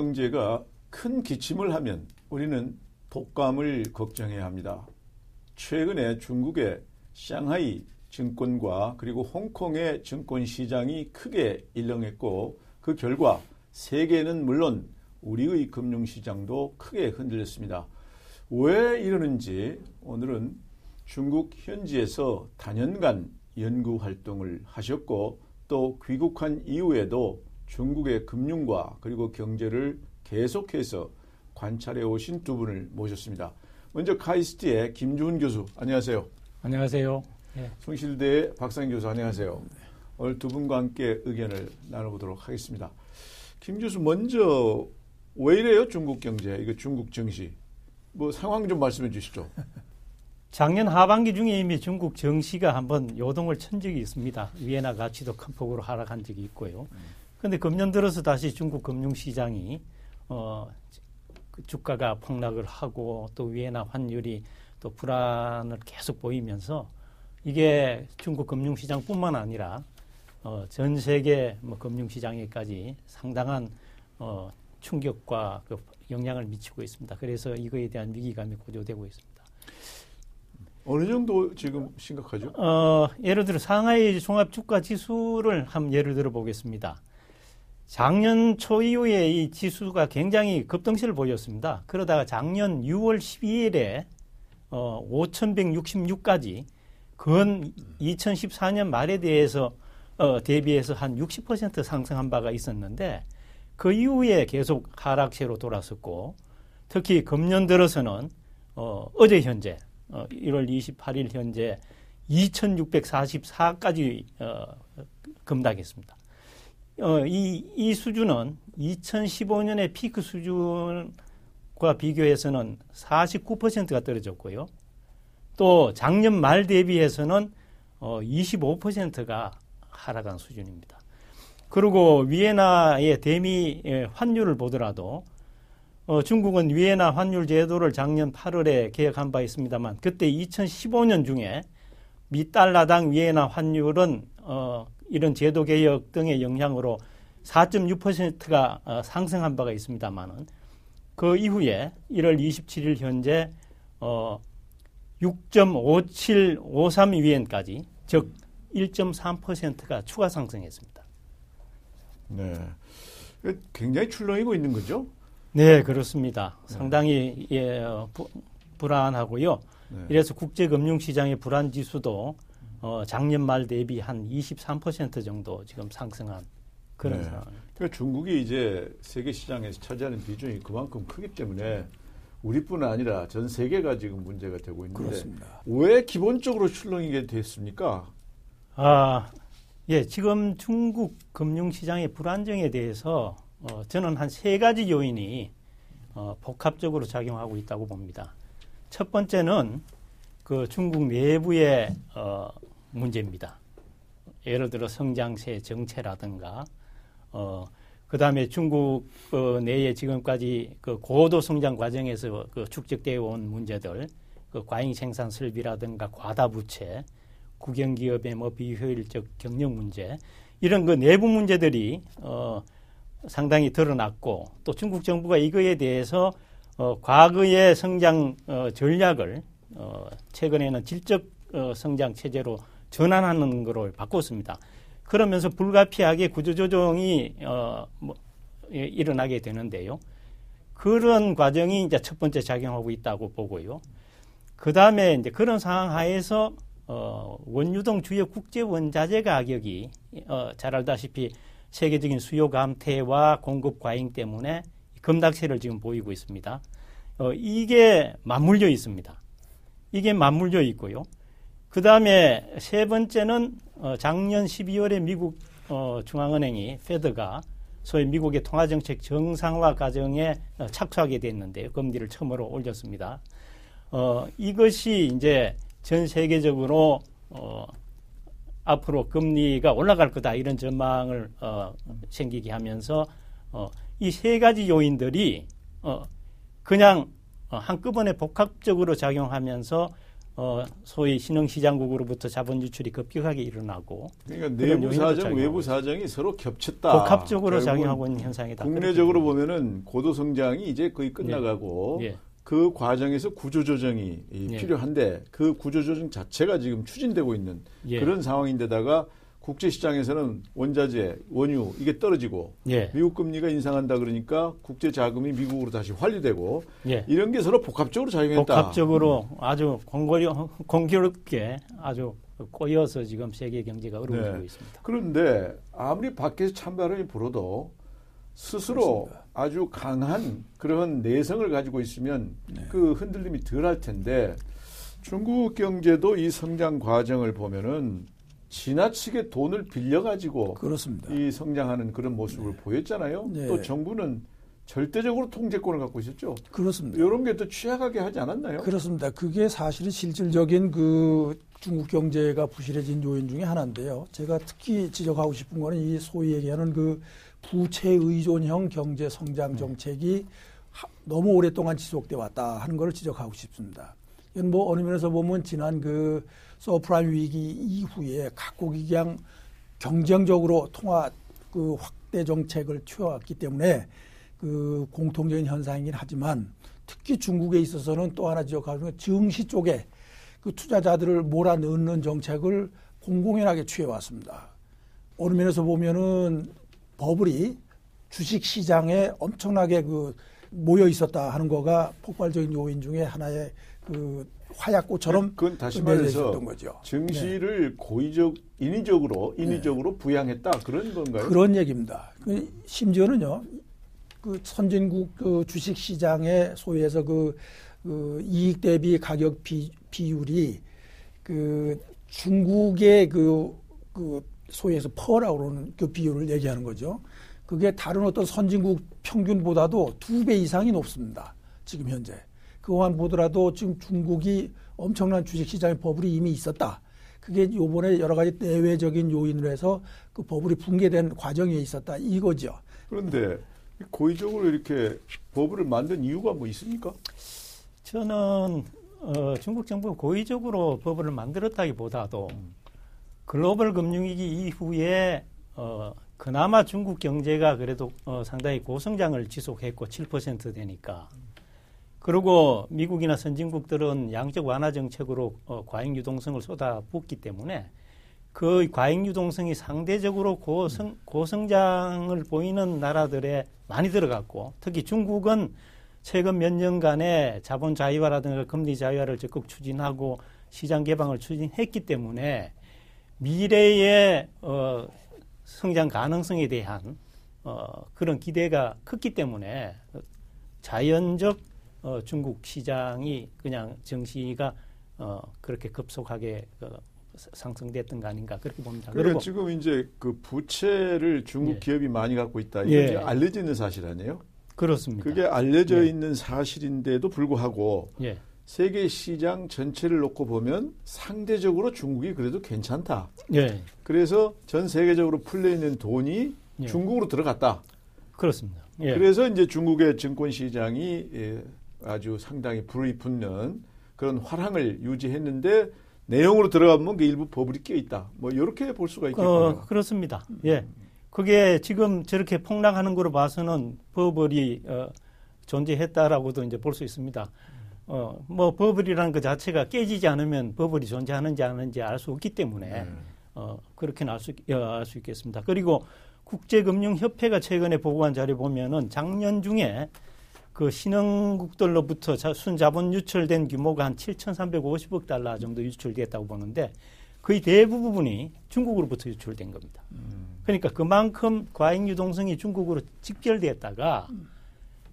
경제가 큰 기침을 하면 우리는 독감을 걱정해야 합니다. 최근에 중국의 상하이 증권과 그리고 홍콩의 증권 시장이 크게 일렁했고 그 결과 세계는 물론 우리의 금융 시장도 크게 흔들렸습니다. 왜 이러는지 오늘은 중국 현지에서 단연간 연구 활동을 하셨고 또 귀국한 이후에도 중국의 금융과 그리고 경제를 계속해서 관찰해 오신 두 분을 모셨습니다. 먼저 카이스트의 김주훈 교수 안녕하세요. 안녕하세요. 네. 송실대의 박상 교수 안녕하세요. 오늘 두 분과 함께 의견을 나눠보도록 하겠습니다. 김 교수 먼저 왜 이래요 중국 경제 이거 중국 증시 뭐 상황 좀 말씀해 주시죠. 작년 하반기 중에 이미 중국 증시가 한번 요동을 친 적이 있습니다. 위에나 가치도 큰 폭으로 하락한 적이 있고요. 그 런데 금년 들어서 다시 중국 금융시장이 어, 그 주가가 폭락을 하고 또 위에나 환율이 또 불안을 계속 보이면서 이게 중국 금융시장뿐만 아니라 어, 전 세계 뭐 금융시장에까지 상당한 어, 충격과 그 영향을 미치고 있습니다. 그래서 이거에 대한 위기감이 고조되고 있습니다. 어느 정도 지금 심각하죠? 어, 예를 들어 상하이 종합 주가 지수를 한 예를 들어 보겠습니다. 작년 초 이후에 이 지수가 굉장히 급등세를 보였습니다. 그러다가 작년 6월 12일에 어, 5,166까지 근 2014년 말에 대해서 어, 대비해서 한 60% 상승한 바가 있었는데 그 이후에 계속 하락세로 돌아섰고 특히 금년 들어서는 어, 어제 현재 어, 1월 28일 현재 2,644까지 어, 급락했습니다. 어, 이, 이 수준은 2015년의 피크 수준과 비교해서는 49%가 떨어졌고요. 또 작년 말 대비해서는 어, 25%가 하락한 수준입니다. 그리고 위에나의 대미 환율을 보더라도 어, 중국은 위에나 환율 제도를 작년 8월에 개혁한 바 있습니다만 그때 2015년 중에 미 달러당 위에나 환율은 어, 이런 제도 개혁 등의 영향으로 4.6%가 어, 상승한 바가 있습니다만은 그 이후에 1월 27일 현재 어, 6.5753 위엔까지 즉 1.3%가 추가 상승했습니다. 네. 굉장히 출렁이고 있는 거죠? 네, 그렇습니다. 네. 상당히 예, 부, 불안하고요. 네. 이래서 국제금융시장의 불안 지수도 어, 작년 말 대비 한 23% 정도 지금 상승한 그런 네. 상황입니다. 그러니까 중국이 이제 세계 시장에서 차지하는 비중이 그만큼 크기 때문에 우리뿐 아니라 전 세계가 지금 문제가 되고 있는데 그렇습니다. 왜 기본적으로 출렁이게 됐습니까? 아, 예, 지금 중국 금융시장의 불안정에 대해서 어, 저는 한 세 가지 요인이 어, 복합적으로 작용하고 있다고 봅니다. 첫 번째는 그 중국 내부의 어, 문제입니다. 예를 들어 성장세 정체라든가 어, 그 다음에 중국 어, 내에 지금까지 그 고도 성장 과정에서 그 축적되어 온 문제들, 그 과잉 생산 설비라든가 과다 부채, 국영 기업의 뭐 비효율적 경영 문제, 이런 그 내부 문제들이 어, 상당히 드러났고 또 중국 정부가 이거에 대해서 어, 과거의 성장 어, 전략을 어, 최근에는 질적 어, 성장 체제로 전환하는 것을 바꿨습니다. 그러면서 불가피하게 구조조정이 어, 뭐, 예, 일어나게 되는데요. 그런 과정이 이제 첫 번째 작용하고 있다고 보고요. 그 다음에 이제 그런 상황 하에서 어, 원유동 주요 국제 원자재 가격이 어, 잘 알다시피 세계적인 수요 감퇴와 공급 과잉 때문에 급락세를 지금 보이고 있습니다. 어, 이게 맞물려 있습니다. 이게 맞물려 있고요. 그 다음에 세 번째는 어, 작년 12월에 미국 어, 중앙은행이 페드가 소위 미국의 통화정책 정상화 과정에 어, 착수하게 됐는데요. 금리를 처음으로 올렸습니다. 어, 이것이 이제 전 세계적으로 어, 앞으로 금리가 올라갈 거다 이런 전망을 어, 생기게 하면서 어, 이세 가지 요인들이 어, 그냥 어, 한꺼번에 복합적으로 작용하면서 어, 소위 신흥시장국으로부터 자본 유출이 급격하게 일어나고 그러니까 내부 사정, 외부 사정이 서로 겹쳤다. 복합적으로 작용하고 있는 현상이다. 국내적으로 보면은 고도 성장이 이제 거의 끝나가고 예. 그 과정에서 구조 조정이 이 예. 필요한데 그 구조 조정 자체가 지금 추진되고 있는 예. 그런 상황인데다가 국제 시장에서는 원자재, 원유 이게 떨어지고 예. 미국 금리가 인상한다 그러니까 국제 자금이 미국으로 다시 환류되고 예. 이런 게 서로 복합적으로 작용했다. 복합적으로 아주 공고려, 공교롭게 아주 꼬여서 지금 세계 경제가 어려워지고 네. 있습니다. 그런데 아무리 밖에서 찬바람이 불어도 스스로 아주 강한 그런 내성을 가지고 있으면 그 흔들림이 덜 할 텐데 중국 경제도 이 성장 과정을 보면은 지나치게 돈을 빌려 가지고 그렇습니다. 이 성장하는 그런 모습을 보였잖아요. 네. 또 정부는 절대적으로 통제권을 갖고 있었죠. 그렇습니다. 이런 게 또 취약하게 하지 않았나요? 그렇습니다. 그게 사실은 실질적인 그 중국 경제가 부실해진 요인 중에 하나인데요. 제가 특히 지적하고 싶은 거는 이 소위 얘기하는 그 부채 의존형 경제 성장 정책이 하- 너무 오랫동안 지속돼 왔다 하는 것을 지적하고 싶습니다. 이건 뭐 어느 면에서 보면 지난 그 서프라임 위기 이후에 각국이 그냥 경쟁적으로 통화 그 확대 정책을 취해왔기 때문에 그 공통적인 현상이긴 하지만 특히 중국에 있어서는 또 하나 지적하는 건 증시 쪽에 그 투자자들을 몰아넣는 정책을 공공연하게 취해왔습니다. 어느 면에서 보면은 버블이 주식 시장에 엄청나게 그 모여 있었다 하는 거가 폭발적인 요인 중에 하나의 그 화약고처럼 그건 다시 말해서 거죠. 증시를 고의적 인위적으로 인위적으로 부양했다 그런 건가요? 그런 얘기입니다. 그 심지어는요, 그 선진국 그 주식 시장의 소위에서 그, 그 이익 대비 가격 비, 비율이 그 중국의 그, 그 소위에서 퍼라고 그러는 그 비율을 얘기하는 거죠. 그게 다른 어떤 선진국 평균보다도 두 배 이상이 높습니다. 지금 현재. 그거만 보더라도 지금 중국이 엄청난 주식 시장의 버블이 이미 있었다. 그게 요번에 여러 가지 내외적인 요인으로 해서 그 버블이 붕괴된 과정에 있었다 이거죠. 그런데 고의적으로 이렇게 버블을 만든 이유가 뭐 있습니까? 저는 어, 중국 정부가 고의적으로 버블을 만들었다기보다도 글로벌 금융위기 이후에 어, 그나마 중국 경제가 그래도 어, 상당히 고성장을 지속했고 7% 되니까 그리고 미국이나 선진국들은 양적 완화 정책으로 어, 과잉 유동성을 쏟아붓기 때문에 그 과잉 유동성이 상대적으로 고성, 고성장을 보이는 나라들에 많이 들어갔고 특히 중국은 최근 몇 년간의 자본 자유화라든가 금리 자유화를 적극 추진하고 시장 개방을 추진했기 때문에 미래의 어, 성장 가능성에 대한 어, 그런 기대가 컸기 때문에 자연적 어, 중국 시장이 그냥 증시가 어, 그렇게 급속하게 어, 상승됐던 거 아닌가 그렇게 봅니다. 그러니까 그리고 지금 이제 그 부채를 중국 예. 기업이 많이 갖고 있다. 이게 예. 알려져 있는 사실 아니에요? 그렇습니다. 그게 알려져 예. 있는 사실인데도 불구하고 예, 세계 시장 전체를 놓고 보면 상대적으로 중국이 그래도 괜찮다. 예, 그래서 전 세계적으로 풀려 있는 돈이 예. 중국으로 들어갔다. 그렇습니다. 예, 그래서 이제 중국의 증권 시장이 예, 아주 상당히 불이 붙는 그런 화랑을 유지했는데 내용으로 들어가면 그 일부 버블이 끼어 있다. 뭐 이렇게 볼 수가 있겠군요. 어, 그렇습니다. 예. 그게 지금 저렇게 폭락하는 거로 봐서는 버블이 어, 존재했다라고도 이제 볼 수 있습니다. 어, 뭐 버블이라는 그 자체가 깨지지 않으면 버블이 존재하는지 안 하는지 알 수 없기 때문에 네. 어, 그렇게는 알 수, 어, 알수 있겠습니다. 그리고 국제금융협회가 최근에 보고한 자료 보면은 작년 중에 그 신흥국들로부터 자- 순자본 유출된 규모가 한 7,350억 달러 정도 유출됐다고 보는데 거의 대부분이 중국으로부터 유출된 겁니다. 그러니까 그만큼 과잉 유동성이 중국으로 직결됐다가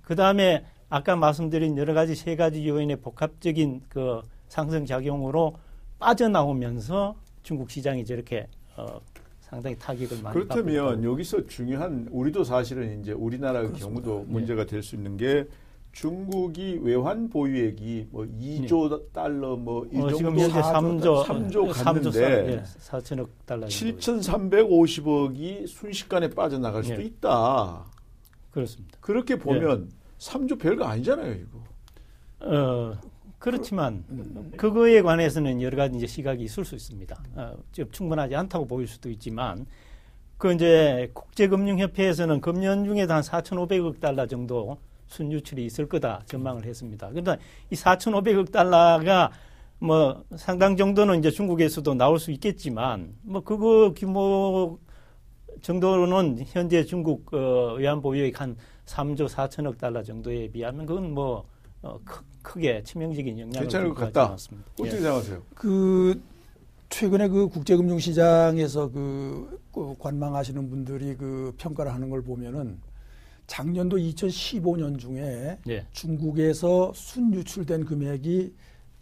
그 다음에 아까 말씀드린 여러 가지 세 가지 요인의 복합적인 그 상승 작용으로 빠져나오면서 중국 시장이 저렇게 어, 상당히 타격을 많이 그렇다면. 여기서 중요한 우리도 사실은 이제 우리나라의 경우도 예. 문제가 될 수 있는 게 중국이 외환 보유액이 뭐 2조 달러 뭐이 어, 정도 지금 현재 3조, 3조 갔는데 예, 4천억 달러 정도 7,350억이 순식간에 빠져나갈 수도 예. 있다. 그렇습니다. 그렇게 보면 3조 별거 아니잖아요, 이거. 어, 그렇지만 그거에 관해서는 여러 가지 이제 시각이 있을 수 있습니다. 어, 충분하지 않다고 보일 수도 있지만 그 이제 국제금융협회에서는 금년 중에도 한 4,500억 달러 정도 순유출이 있을 거다 전망을 했습니다. 그러니까 이 4,500억 달러가 뭐 상당 정도는 이제 중국에서도 나올 수 있겠지만 뭐 그거 규모 정도는 현재 중국 어, 외환 보유액 한 3조 4천억 달러 정도에 비하면 그건 뭐 어, 크, 게 치명적인 영향을 괜찮을 것 같다. 않습니다. 어떻게 예. 생각하세요? 그 최근에 그 국제금융시장에서 그, 그 관망하시는 분들이 그 평가를 하는 걸 보면은 작년도 2015년 중에 예. 중국에서 순유출된 금액이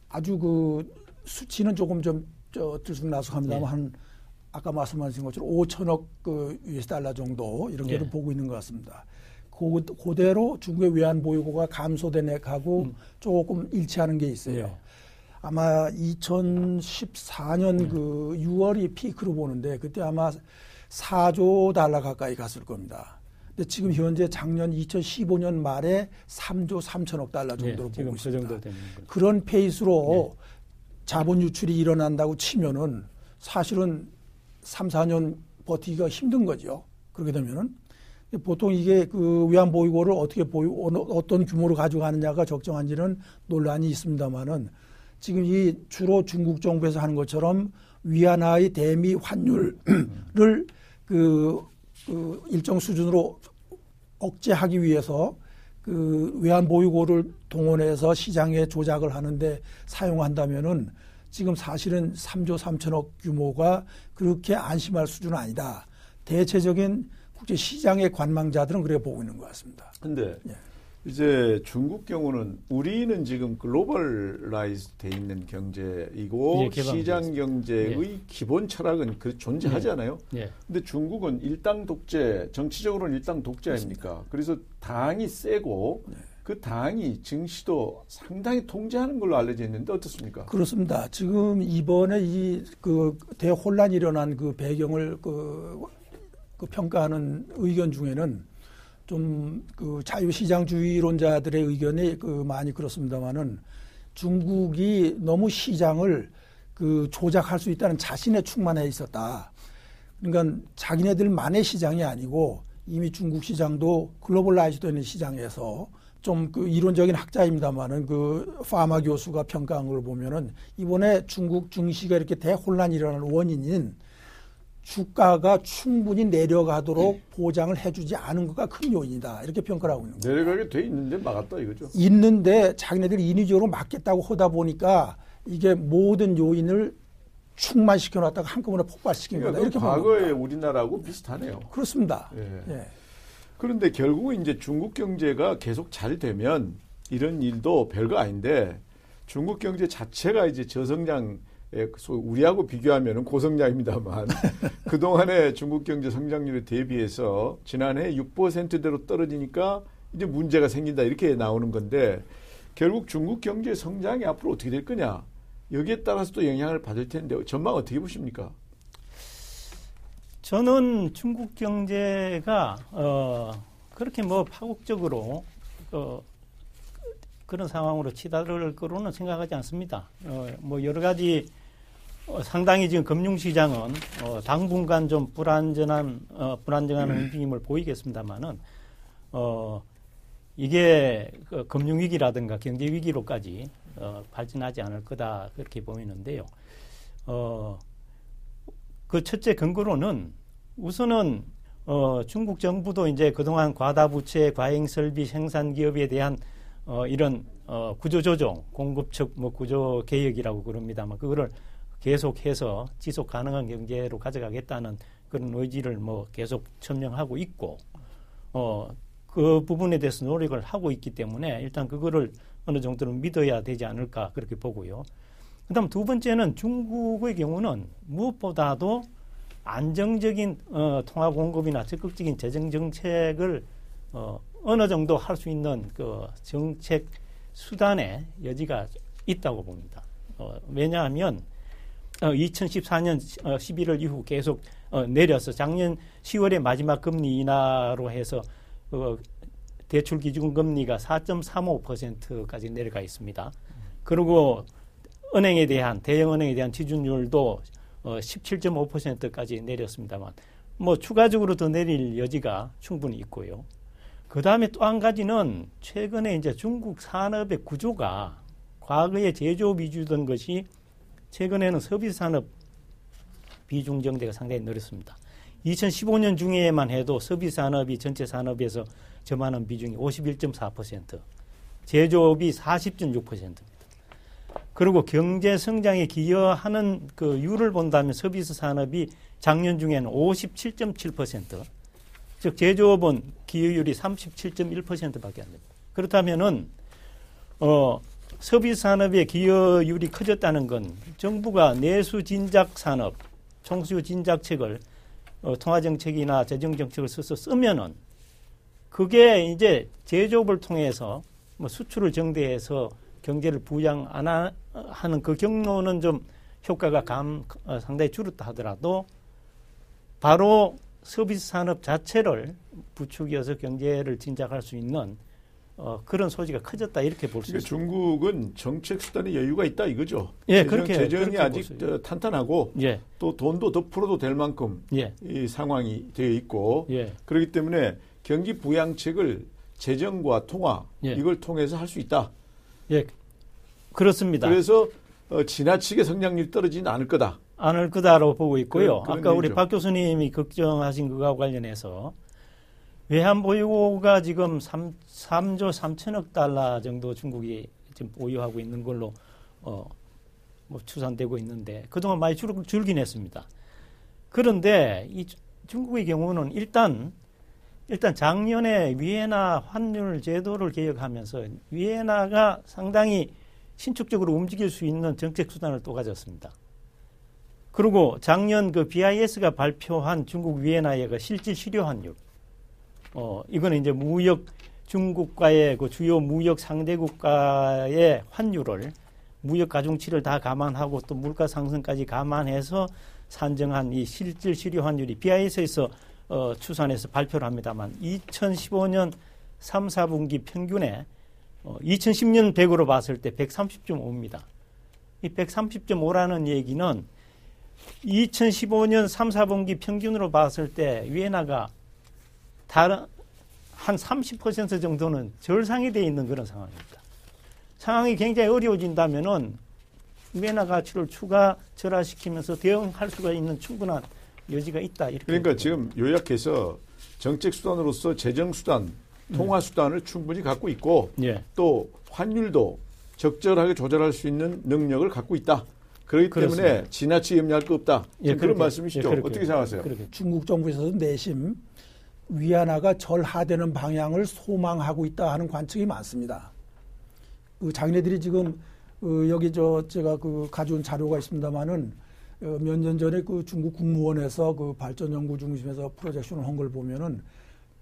아주 그 수치는 조금 좀 저, 들쑥날쑥합니다만 예. 한 아까 말씀하신 것처럼 5천억 그 US 달러 정도 이렇게 예. 보고 있는 것 같습니다. 고, 그대로 중국의 외환 보유고가 감소된 액하고 음. 조금 일치하는 게 있어요. 예. 아마 2014년 음. 그 6월이 피크로 보는데 그때 아마 4조 달러 가까이 갔을 겁니다. 근데 지금 현재 작년 2015년 말에 3조 3천억 달러 네, 정도로 네, 보고 그 있습니다. 그 그런 페이스로 네. 자본 유출이 일어난다고 치면은 사실은 3, 4년 버티기가 힘든 거죠. 그렇게 되면은 보통 이게 그 외환 보유고를 어떻게 보유 어떤 규모로 가져가느냐가 적정한지는 논란이 있습니다만은 지금 이 주로 중국 정부에서 하는 것처럼 위안화의 대미 환율을 그, 그 일정 수준으로 억제하기 위해서 그 외환 보유고를 동원해서 시장에 조작을 하는데 사용한다면은 지금 사실은 3조 3천억 규모가 그렇게 안심할 수준은 아니다. 대체적인 국제 시장의 관망자들은 그래 보고 있는 것 같습니다. 근데 예. 이제 중국 경우는 우리는 지금 globalize 돼 있는 경제이고 예, 시장 경제의 예. 기본 철학은 그 존재하잖아요. 예. 예. 근데 중국은 일당 독재, 정치적으로는 일당 독재 아닙니까? 그래서 당이 세고 예. 그 당이 증시도 상당히 통제하는 걸로 알려져 있는데 어떻습니까? 그렇습니다. 지금 이번에 이 그 대혼란이 일어난 그 배경을 그, 그 평가하는 의견 중에는 좀 그 자유시장주의론자들의 의견이 그 많이 그렇습니다만은 중국이 너무 시장을 그 조작할 수 있다는 자신에 충만해 있었다. 그러니까 자기네들만의 시장이 아니고 이미 중국 시장도 globalize 되는 시장에서 좀 그 이론적인 학자입니다만은 그 파마 교수가 평가한 걸 보면은 이번에 중국 증시가 이렇게 대혼란이 일어나는 원인인 주가가 충분히 내려가도록 네. 보장을 해주지 않은 것가 큰 요인이다 이렇게 평가를 하고 있는 거예요. 내려가게 돼 있는데 막았다 이거죠. 있는데 자기네들이 인위적으로 막겠다고 하다 보니까 이게 모든 요인을 충만시켜 놨다가 한꺼번에 폭발시킨 그러니까 거다. 이렇게 과거의 우리나라하고 비슷하네요. 그렇습니다. 예. 예. 그런데 결국은 이제 중국 경제가 계속 잘 되면 이런 일도 별거 아닌데 중국 경제 자체가 이제 저성장 예, 우리하고 비교하면 고성장입니다만 그동안의 중국 경제 성장률에 대비해서 지난해 6%대로 떨어지니까 이제 문제가 생긴다 이렇게 나오는 건데 결국 중국 경제 성장이 앞으로 어떻게 될 거냐 여기에 따라서도 영향을 받을 텐데 전망 어떻게 보십니까? 저는 중국 경제가 어, 그렇게 뭐 파국적으로 어, 그런 상황으로 치달을 거로는 생각하지 않습니다. 어, 뭐 여러 가지 어, 상당히 지금 금융시장은 어, 당분간 좀 불안전한 어, 불안정한 음. 움직임을 보이겠습니다만은 어, 이게 그 금융 위기라든가 경제 위기로까지 어, 발전하지 않을 거다 그렇게 보이는데요. 어, 그 첫째 근거로는 우선은 어, 중국 정부도 이제 그동안 과다 부채, 과잉 설비, 생산 기업에 대한 어, 이런 어, 구조 조정, 공급 측 뭐 구조 개혁이라고 그럽니다만 그거를 계속해서 지속 가능한 경제로 가져가겠다는 그런 의지를 뭐 계속 천명하고 있고 어 그 부분에 대해서 노력을 하고 있기 때문에 일단 그거를 어느 정도는 믿어야 되지 않을까 그렇게 보고요. 그다음 두 번째는 중국의 경우는 무엇보다도 안정적인 어, 통화 공급이나 적극적인 재정 정책을 어, 어느 정도 할 수 있는 그 정책 수단의 여지가 있다고 봅니다. 어, 왜냐하면 어, 2014년 11월 어, 이후 계속 어, 내려서 작년 10월에 마지막 금리 인하로 해서 어, 대출 기준 금리가 4.35%까지 내려가 있습니다. 그리고 은행에 대한 대형 은행에 대한 지준율도 어, 17.5%까지 내렸습니다만 뭐 추가적으로 더 내릴 여지가 충분히 있고요. 그 다음에 또 한 가지는 최근에 이제 중국 산업의 구조가 과거에 제조업 위주던 것이 최근에는 서비스 산업 비중 정대가 상당히 늘었습니다. 2015년 중에만 해도 서비스 산업이 전체 산업에서 점하는 비중이 51.4%, 제조업이 40.6%입니다. 그리고 경제 성장에 기여하는 그 율을 본다면 서비스 산업이 작년 중에는 57.7%, 즉 제조업은 기여율이 37.1%밖에 안 됩니다. 그렇다면은 어 서비스 산업의 기여율이 커졌다는 건 정부가 내수 진작 산업, 총수 진작책을 어, 통화정책이나 재정정책을 써서 쓰면은 그게 이제 제조업을 통해서 뭐 수출을 정대해서 경제를 부양 안 하, 하는 그 경로는 좀 효과가 감, 어, 상당히 줄었다 하더라도 바로 서비스 산업 자체를 부추겨서 경제를 진작할 수 있는 어, 그런 소지가 커졌다 이렇게 볼수 그러니까 있습니다. 중국은 정책 수단에 여유가 있다 이거죠. 예, 재정, 그렇게 재정이 그렇게 아직 어, 탄탄하고 예, 또 돈도 더 풀어도 될 만큼 예, 이 상황이 되어 있고 예, 그렇기 때문에 경기 부양책을 재정과 통화 예. 이걸 통해서 할 수 있다. 예, 그렇습니다. 그래서 어, 지나치게 성장률이 떨어지는 않을 거다. 않을 거다로 보고 있고요. 그런 아까 우리 얘기죠. 박 교수님이 걱정하신 그거와 관련해서 외환 보유고가 지금 3, 3조 3천억 달러 정도 중국이 지금 보유하고 있는 걸로 어, 뭐 추산되고 있는데 그동안 많이 줄, 줄긴 했습니다. 그런데 이 주- 중국의 경우는 일단 일단 작년에 위에나 환율 제도를 개혁하면서 위에나가 상당히 신축적으로 움직일 수 있는 정책 수단을 또 가졌습니다. 그리고 작년 그 BIS가 발표한 중국 위에나의 그 실질 실효 환율, 어 이거는 이제 무역 중국과의 그 주요 무역 상대 국가의 환율을 무역 가중치를 다 감안하고 또 물가 상승까지 감안해서 산정한 이 실질 실효 환율이 BIS에서 어, 추산해서 발표를 합니다만 2015년 3, 4분기 평균에 어, 2010년 100으로 봤을 때 130.5입니다. 이 130.5라는 얘기는 2015년 3, 4분기 평균으로 봤을 때 위에나가 다른 한 30% 정도는 절상이 되어 있는 그런 상황입니다. 상황이 굉장히 어려워진다면은 위에나 가치를 추가 절하시키면서 대응할 수가 있는 충분한 여지가 있다 이렇게. 그러니까 지금 요약해서 정책 수단으로서 재정 수단, 통화 수단을 충분히 갖고 있고 예. 또 환율도 적절하게 조절할 수 있는 능력을 갖고 있다. 그렇기 그렇습니다. 때문에 지나치게 염려할 거 없다. 예, 그런 그렇게, 말씀이시죠? 예, 그렇게, 어떻게 생각하세요? 그렇게. 중국 정부에서도 내심 위안화가 절하되는 방향을 소망하고 있다 하는 관측이 많습니다. 그 자기네들이 지금 어, 여기 저 제가 그 가져온 자료가 있습니다만은 어, 몇년 전에 그 중국 국무원에서 그 발전 연구 중심에서 프로젝션을 한 걸 보면은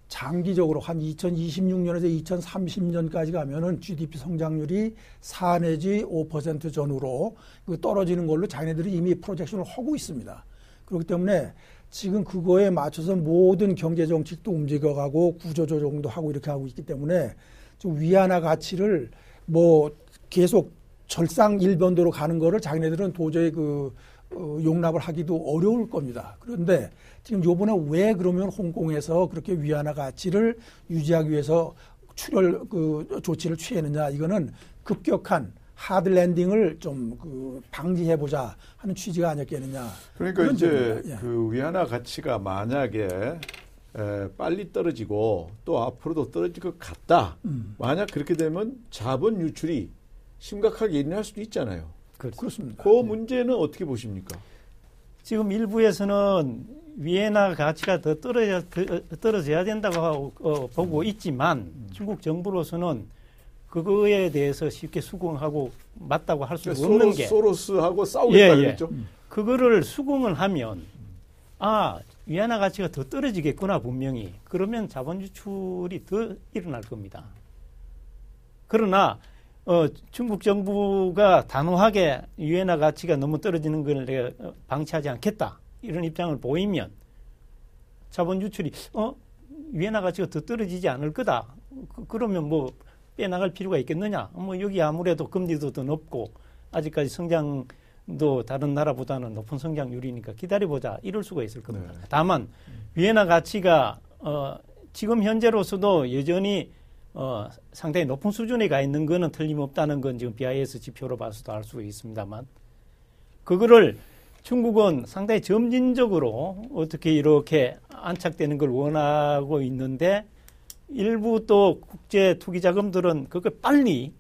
장기적으로 한 2026년에서 2030년까지 가면은 GDP 성장률이 4 내지 5% 전후로 그 떨어지는 걸로 자기네들이 이미 프로젝션을 하고 있습니다. 그렇기 때문에 지금 그거에 맞춰서 모든 경제 정책도 움직여가고 구조 조정도 하고 이렇게 하고 있기 때문에 좀 위안화 가치를 뭐 계속 절상 일변도로 가는 거를 자기네들은 도저히 그 어, 용납을 하기도 어려울 겁니다. 그런데 지금 요번에 왜 그러면 홍콩에서 그렇게 위안화 가치를 유지하기 위해서 출혈 그 조치를 취했느냐 이거는 급격한 하드 랜딩을 좀 그 방지해 보자 하는 취지가 아니었겠느냐. 그러니까 이제. 예. 그 위안화 가치가 만약에 에, 빨리 떨어지고 또 앞으로도 떨어질 것 같다. 음. 만약 그렇게 되면 자본 유출이 심각하게 일어날 수도 있잖아요. 그렇습니다. 그렇습니다. 그 문제는 어떻게 보십니까? 지금 일부에서는 위에나 가치가 더 떨어져, 더 떨어져야 된다고 하고, 어, 보고 있지만 중국 정부로서는 그거에 대해서 쉽게 수긍하고 맞다고 할수 그러니까 없는 소로, 게 소로스하고 싸우겠다 예, 예. 그랬죠. 그거를 수긍을 하면 아 위안화 가치가 더 떨어지겠구나 분명히 그러면 자본 유출이 더 일어날 겁니다. 그러나 어, 중국 정부가 단호하게 위안화 가치가 너무 떨어지는 걸 내가 어, 방치하지 않겠다 이런 입장을 보이면 자본 유출이 어 위안화 가치가 더 떨어지지 않을 거다. 그, 그러면 뭐 빼나갈 필요가 있겠느냐? 뭐 여기 아무래도 금리도 더 높고 아직까지 성장도 다른 나라보다는 높은 성장률이니까 기다려보자 이럴 수가 있을 겁니다. 네. 다만 위안화 가치가 어, 지금 현재로서도 여전히 어, 상당히 높은 수준에 가 있는 거는 틀림없다는 건 지금 BIS 지표로 봐서도 알 수가 있습니다만 그거를 중국은 상당히 점진적으로 어떻게 이렇게 안착되는 걸 원하고 있는데 일부 또 국제 투기 자금들은 그걸 빨리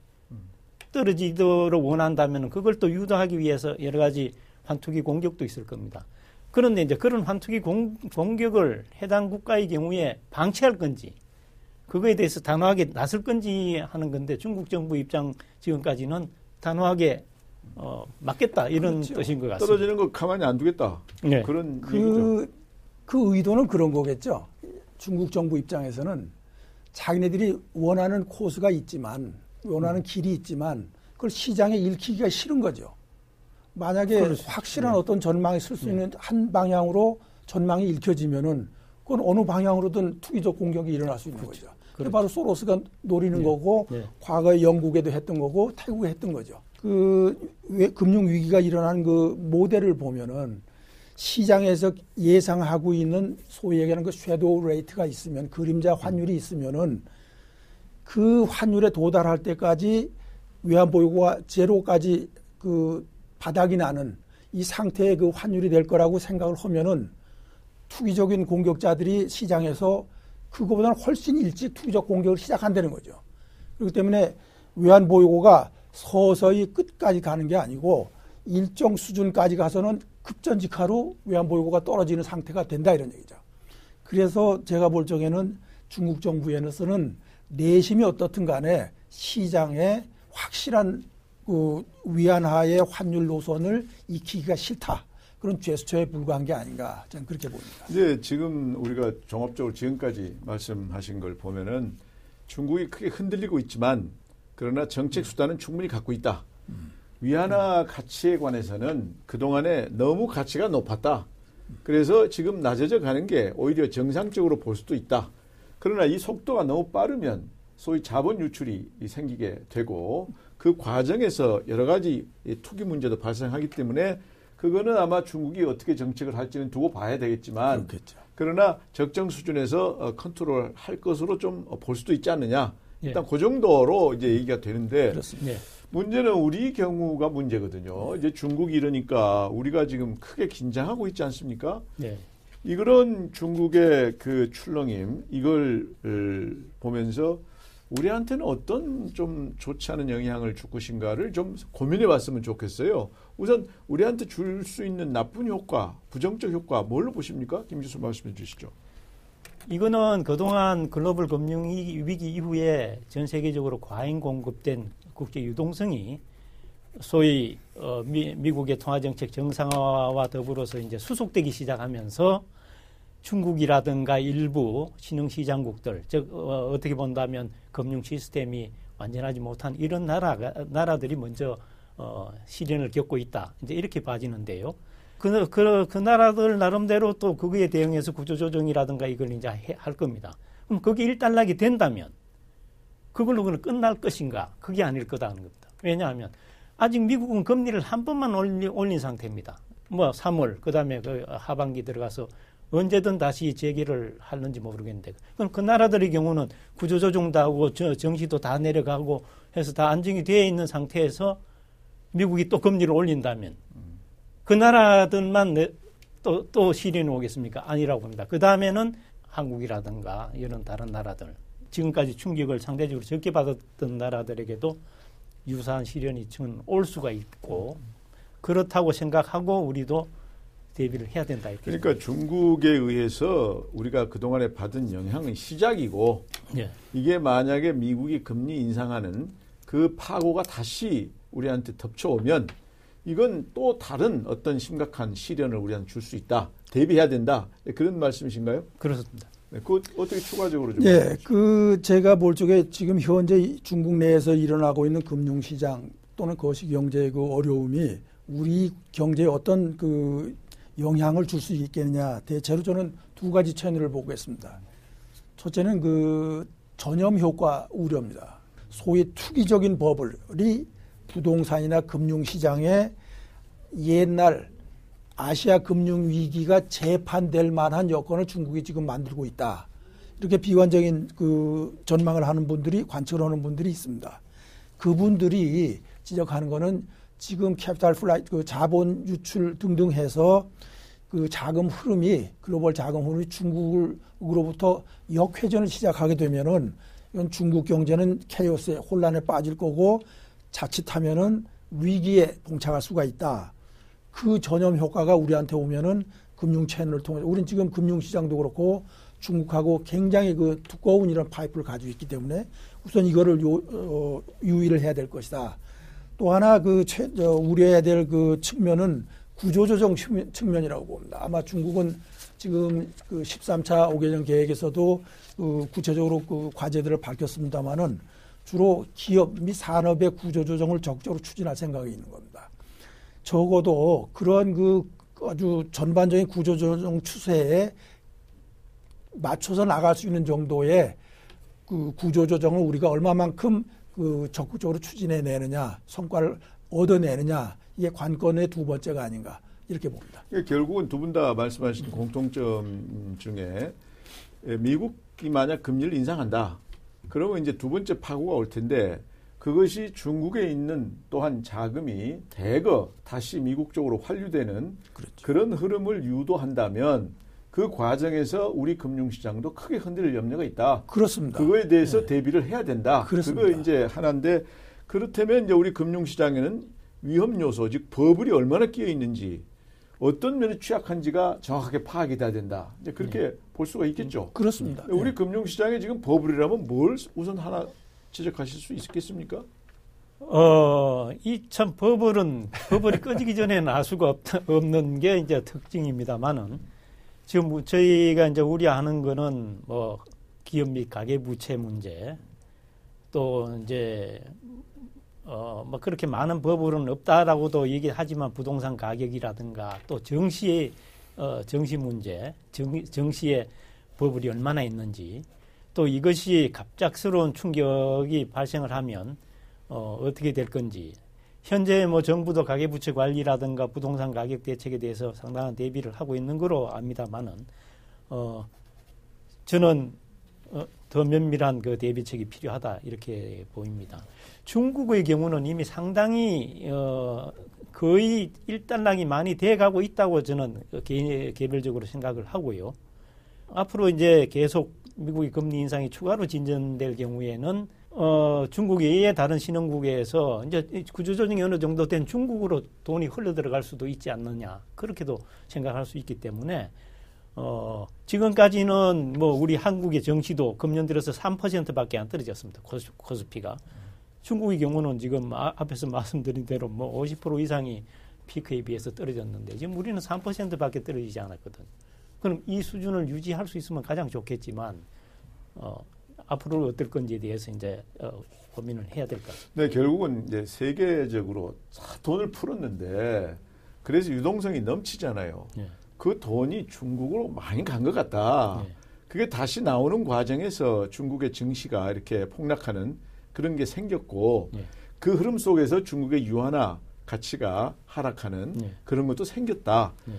떨어지도록 원한다면 그걸 또 유도하기 위해서 여러 가지 환투기 공격도 있을 겁니다. 그런데 이제 그런 환투기 공, 공격을 해당 국가의 경우에 방치할 건지 그거에 대해서 단호하게 나설 건지 하는 건데 중국 정부 입장 지금까지는 단호하게 어, 맞겠다 이런 그렇죠. 뜻인 것 같습니다. 떨어지는 거 가만히 안 두겠다. 네. 그런 얘기죠. 그, 그 의도는 그런 거겠죠. 중국 정부 입장에서는 자기네들이 원하는 코스가 있지만, 원하는 음. 길이 있지만, 그걸 시장에 읽히기가 싫은 거죠. 만약에 수 확실한 네. 어떤 전망이 쓸 수 있는 한 방향으로 전망이 읽혀지면은 그건 어느 방향으로든 투기적 공격이 일어날 수 있는 거죠. 그게 그렇죠. 바로 소로스가 노리는 네. 거고 네. 과거에 영국에도 했던 거고 태국에 했던 거죠. 그 왜- 금융 위기가 일어난 그 모델을 보면은 시장에서 예상하고 있는 소위 얘기하는 그 shadow rate가 있으면 그림자 환율이 있으면은 그 환율에 도달할 때까지 외환 보유고가 제로까지 그 바닥이 나는 이 상태의 그 환율이 될 거라고 생각을 하면은 투기적인 공격자들이 시장에서 그거보다는 훨씬 일찍 투기적 공격을 시작한다는 거죠. 그렇기 때문에 외환 보유고가 서서히 끝까지 가는 게 아니고 일정 수준까지 가서는 급전직하로 외환 보유고가 떨어지는 상태가 된다 이런 얘기죠. 그래서 제가 볼 적에는 중국 정부에서는 내심이 어떻든 간에 시장에 확실한 그 위안화의 환율 노선을 익히기가 싫다. 그런 제스처에 불과한 게 아닌가 저는 그렇게 봅니다. 이제 지금 우리가 종합적으로 지금까지 말씀하신 걸 보면은 중국이 크게 흔들리고 있지만 그러나 정책 수단은 충분히 갖고 있다. 위안화 가치에 관해서는 그동안에 너무 가치가 높았다. 그래서 지금 낮아져 가는 게 오히려 정상적으로 볼 수도 있다. 그러나 이 속도가 너무 빠르면 소위 자본 유출이 생기게 되고 그 과정에서 여러 가지 이 투기 문제도 발생하기 때문에 그거는 아마 중국이 어떻게 정책을 할지는 두고 봐야 되겠지만 그렇겠죠. 그러나 적정 수준에서 어, 컨트롤 할 것으로 좀 볼 수도 있지 않느냐. 예. 일단 그 정도로 이제 얘기가 되는데 그렇습니다. 네. 문제는 우리 경우가 문제거든요. 이제 중국이 이러니까 우리가 지금 크게 긴장하고 있지 않습니까? 네. 이런 중국의 그 출렁임 이걸 을, 보면서 우리한테는 어떤 좀 좋지 않은 영향을 줄 것인가를 좀 고민해 봤으면 좋겠어요. 우선 우리한테 줄 수 있는 나쁜 효과, 부정적 효과 뭘로 보십니까? 김 교수 말씀해 주시죠. 이거는 그동안 글로벌 금융 위- 위기 이후에 전 세계적으로 과잉 공급된 국제 유동성이 소위 어, 미, 미국의 통화 정책 정상화와 더불어서 이제 수속되기 시작하면서 중국이라든가 일부 신흥 시장국들 즉 어, 어떻게 본다면 금융 시스템이 완전하지 못한 이런 나라가 나라들이 먼저 어, 시련을 겪고 있다. 이제 이렇게 봐지는데요. 그, 그, 그 나라들 나름대로 또 그거에 대응해서 구조조정이라든가 이걸 이제 해- 할 겁니다. 그럼 그게 일단락이 된다면 그걸로 그는 끝날 것인가? 그게 아닐 거다는 겁니다. 왜냐하면 아직 미국은 금리를 한 번만 올리, 올린 상태입니다. 뭐 3월 그다음에 그 하반기 들어가서 언제든 다시 재개를 하는지 모르겠는데 그럼 그 나라들의 경우는 구조조정도 하고 저 정시도 다 내려가고 해서 다 안정이 되어 있는 상태에서 미국이 또 금리를 올린다면 그 나라들만 내- 또, 또 시련이 오겠습니까? 아니라고 봅니다. 그 다음에는 한국이라든가 이런 다른 나라들, 지금까지 충격을 상대적으로 적게 받았던 나라들에게도 유사한 시련이 지금 올 수가 있고, 그렇다고 생각하고 우리도 대비를 해야 된다. 이렇게. 그러니까 중국에 의해서 우리가 그동안에 받은 영향은 시작이고 예. 이게 만약에 미국이 금리 인상하는 그 파고가 다시 우리한테 덮쳐오면 이건 또 다른 어떤 심각한 시련을 우리한테 줄 수 있다. 대비해야 된다. 네, 그런 말씀이신가요? 그렇습니다. 네, 그 어떻게 추가적으로 좀 예, 그 제가 볼 적에 지금 현재 이 중국 내에서 일어나고 있는 금융시장 또는 거시 경제의 그 어려움이 우리 경제에 어떤 그 영향을 줄 수 있겠느냐 대체로 저는 두 가지 채널을 보고 있습니다. 첫째는 그 전염 효과 우려입니다. 소위 투기적인 버블이 부동산이나 금융시장에 옛날 아시아 금융 위기가 재판될 만한 여건을 중국이 지금 만들고 있다. 이렇게 비관적인 그 전망을 하는 분들이 관측을 하는 분들이 있습니다. 그분들이 지적하는 거는 지금 capital flight 그 자본 유출 등등 해서 그 자금 흐름이 글로벌 자금 흐름이 중국으로부터 역회전을 시작하게 되면은 이건 중국 경제는 케이오스에 혼란에 빠질 거고 자칫하면은 위기에 봉착할 수가 있다. 그 전염 효과가 우리한테 오면은 금융 채널을 통해서 우리는 지금 금융 시장도 그렇고 중국하고 굉장히 그 두꺼운 이런 파이프를 가지고 있기 때문에 우선 이거를 요, 어, 유의를 해야 될 것이다. 또 하나 그 최, 저, 우려해야 될 그 측면은 구조조정 측면 이라고 봅니다. 아마 중국은 지금 그 13차 5개년 계획에서도 그 구체적으로 그 과제들을 밝혔습니다마는 주로 기업 및 산업의 구조조정을 적극적으로 추진할 생각이 있는 겁니다. 적어도 그런 그 아주 전반적인 구조조정 추세에 맞춰서 나갈 수 있는 정도의 그 구조조정을 우리가 얼마만큼 그 적극적으로 추진해 내느냐, 성과를 얻어내느냐, 이게 관건의 두 번째가 아닌가 이렇게 봅니다. 결국은 두 분 다 말씀하신 공통점 중에 미국이 만약 금리를 인상한다. 그러면 이제 두 번째 파고가 올 텐데 그것이 중국에 있는 또한 자금이 대거 다시 미국 쪽으로 환류되는 그렇죠. 그런 흐름을 유도한다면 그 과정에서 우리 금융시장도 크게 흔들릴 염려가 있다. 그렇습니다. 그거에 대해서 네. 대비를 해야 된다. 그렇습니다. 그거 이제 하나인데 그렇다면 이제 우리 금융시장에는 위험 요소, 즉 버블이 얼마나 끼어 있는지 어떤 면이 취약한지가 정확하게 파악이 돼야 된다. 이제 그렇게 네. 볼 수가 있겠죠. 그렇습니다. 우리 네. 금융시장에 지금 버블이라면 뭘 우선 하나 지적하실 수 있겠습니까? 어, 이 참 버블은 버블이 꺼지기 전에 나 수가 없, 없는 게 이제 특징입니다만은 지금 저희가 이제 우려하는 거는 뭐 기업 및 가계 부채 문제 또 이제 어뭐 그렇게 많은 버블은 없다라고도 얘기하지만 부동산 가격이라든가 또 정시의 어 정시 문제 정, 정시의 버블이 얼마나 있는지 또 이것이 갑작스러운 충격이 발생을 하면 어 어떻게 될 건지 현재 뭐 정부도 가계부채 관리라든가 부동산 가격 대책에 대해서 상당한 대비를 하고 있는 거로 압니다만은 어 저는 어, 더 면밀한 그 대비책이 필요하다 이렇게 보입니다. 중국의 경우는 이미 상당히 어 거의 일단락이 많이 돼가고 있다고 저는 개, 개별적으로 생각을 하고요. 앞으로 이제 계속 미국의 금리 인상이 추가로 진전될 경우에는 어, 중국 외의 다른 신흥국에서 이제 구조조정이 어느 정도 된 중국으로 돈이 흘러 들어갈 수도 있지 않느냐. 그렇게도 생각할 수 있기 때문에 어, 지금까지는 뭐 우리 한국의 정시도 금년 들어서 3%밖에 안 떨어졌습니다. 코스, 코스피가. 중국의 경우는 지금 아, 앞에서 말씀드린 대로 뭐 50% 이상이 피크에 비해서 떨어졌는데 지금 우리는 3%밖에 떨어지지 않았거든. 그럼 이 수준을 유지할 수 있으면 가장 좋겠지만 어, 앞으로 어떨 건지에 대해서 이제 어, 고민을 해야 될 것 같습니다. 네, 결국은 이제 세계적으로 돈을 풀었는데 그래서 유동성이 넘치잖아요. 네. 그 돈이 중국으로 많이 간 것 같다. 네. 그게 다시 나오는 과정에서 중국의 증시가 이렇게 폭락하는 그런 게 생겼고 네. 그 흐름 속에서 중국의 유한화 가치가 하락하는 네. 그런 것도 생겼다. 네.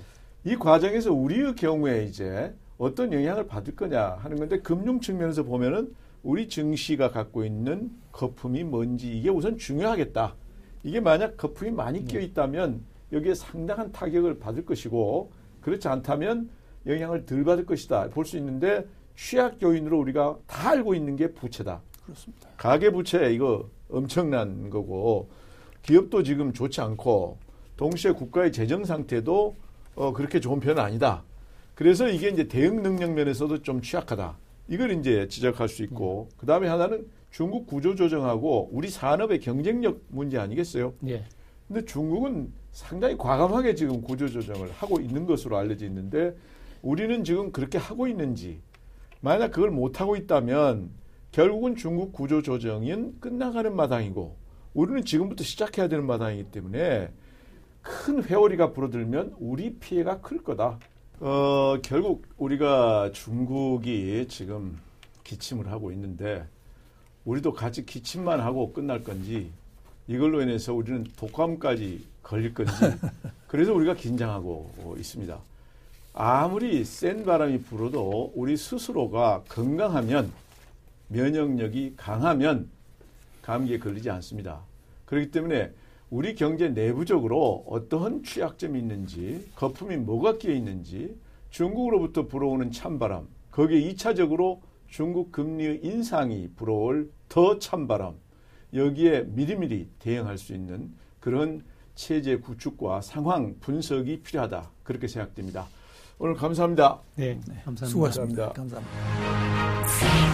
이 과정에서 우리의 경우에 이제 어떤 영향을 받을 거냐 하는 건데 금융 측면에서 보면은 우리 증시가 갖고 있는 거품이 뭔지 이게 우선 중요하겠다. 이게 만약 거품이 많이 네. 끼어 있다면 여기에 상당한 타격을 받을 것이고 그렇지 않다면 영향을 덜 받을 것이다 볼 수 있는데 취약 요인으로 우리가 다 알고 있는 게 부채다. 그렇습니다. 가계 부채 이거 엄청난 거고 기업도 지금 좋지 않고 동시에 국가의 재정 상태도 어, 그렇게 좋은 편은 아니다. 그래서 이게 이제 대응 능력 면에서도 좀 취약하다. 이걸 이제 지적할 수 있고 음. 그 다음에 하나는 중국 구조 조정하고 우리 산업의 경쟁력 문제 아니겠어요? 예. 근데 중국은 상당히 과감하게 지금 구조 조정을 하고 있는 것으로 알려져 있는데 우리는 지금 그렇게 하고 있는지 만약 그걸 못 하고 있다면 결국은 중국 구조 조정은 끝나가는 마당이고 우리는 지금부터 시작해야 되는 마당이기 때문에 큰 회오리가 불어들면 우리 피해가 클 거다. 어, 결국 우리가 중국이 지금 기침을 하고 있는데 우리도 같이 기침만 하고 끝날 건지 이걸로 인해서 우리는 독감까지 걸릴 건지 그래서 우리가 긴장하고 있습니다. 아무리 센 바람이 불어도 우리 스스로가 건강하면 면역력이 강하면 감기에 걸리지 않습니다. 그렇기 때문에 우리 경제 내부적으로 어떠한 취약점이 있는지 거품이 뭐가 끼어 있는지 중국으로부터 불어오는 찬바람 거기에 2차적으로 중국 금리 인상이 불어올 더 찬바람 여기에 미리미리 대응할 수 있는 그런 체제 구축과 상황 분석이 필요하다 그렇게 생각됩니다. 오늘 감사합니다. 네, 감사합니다. 수고하셨습니다. 감사합니다. 감사합니다.